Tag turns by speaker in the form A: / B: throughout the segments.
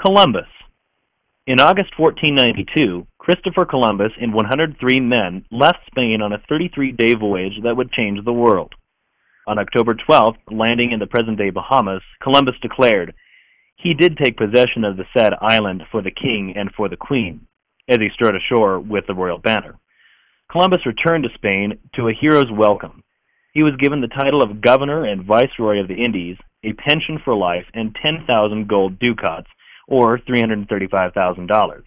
A: Columbus. In August 1492, Christopher Columbus and 103 men left Spain on a 33-day voyage that would change the world. On October 12th, landing in the present-day Bahamas, Columbus declared, he did take possession of the said island for the king and for the queen, as he strode ashore with the royal banner. Columbus returned to Spain to a hero's welcome. He was given the title of governor and viceroy of the Indies, a pension for life, and 10,000 gold ducats, or $335,000.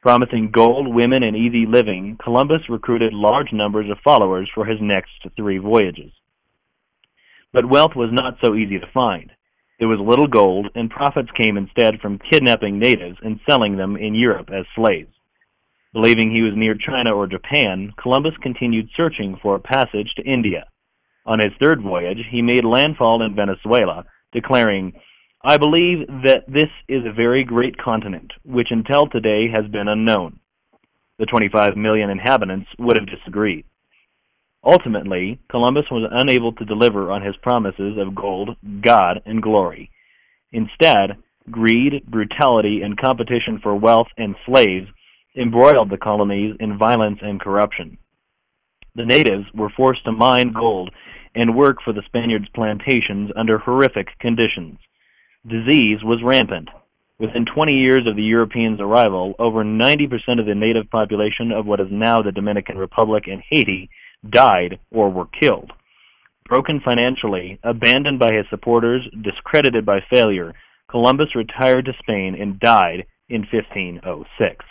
A: Promising gold, women, and easy living, Columbus recruited large numbers of followers for his next three voyages. But wealth was not so easy to find. There was little gold, and profits came instead from kidnapping natives and selling them in Europe as slaves. Believing he was near China or Japan, Columbus continued searching for a passage to India. On his third voyage, he made landfall in Venezuela, declaring, I believe that this is a very great continent, which until today has been unknown. The 25 million inhabitants would have disagreed. Ultimately, Columbus was unable to deliver on his promises of gold, God, and glory. Instead, greed, brutality, and competition for wealth and slaves embroiled the colonies in violence and corruption. The natives were forced to mine gold and work for the Spaniards' plantations under horrific conditions. Disease was rampant. Within 20 years of the Europeans' arrival, over 90% of the native population of what is now the Dominican Republic and Haiti died or were killed. Broken financially, abandoned by his supporters, discredited by failure, Columbus retired to Spain and died in 1506.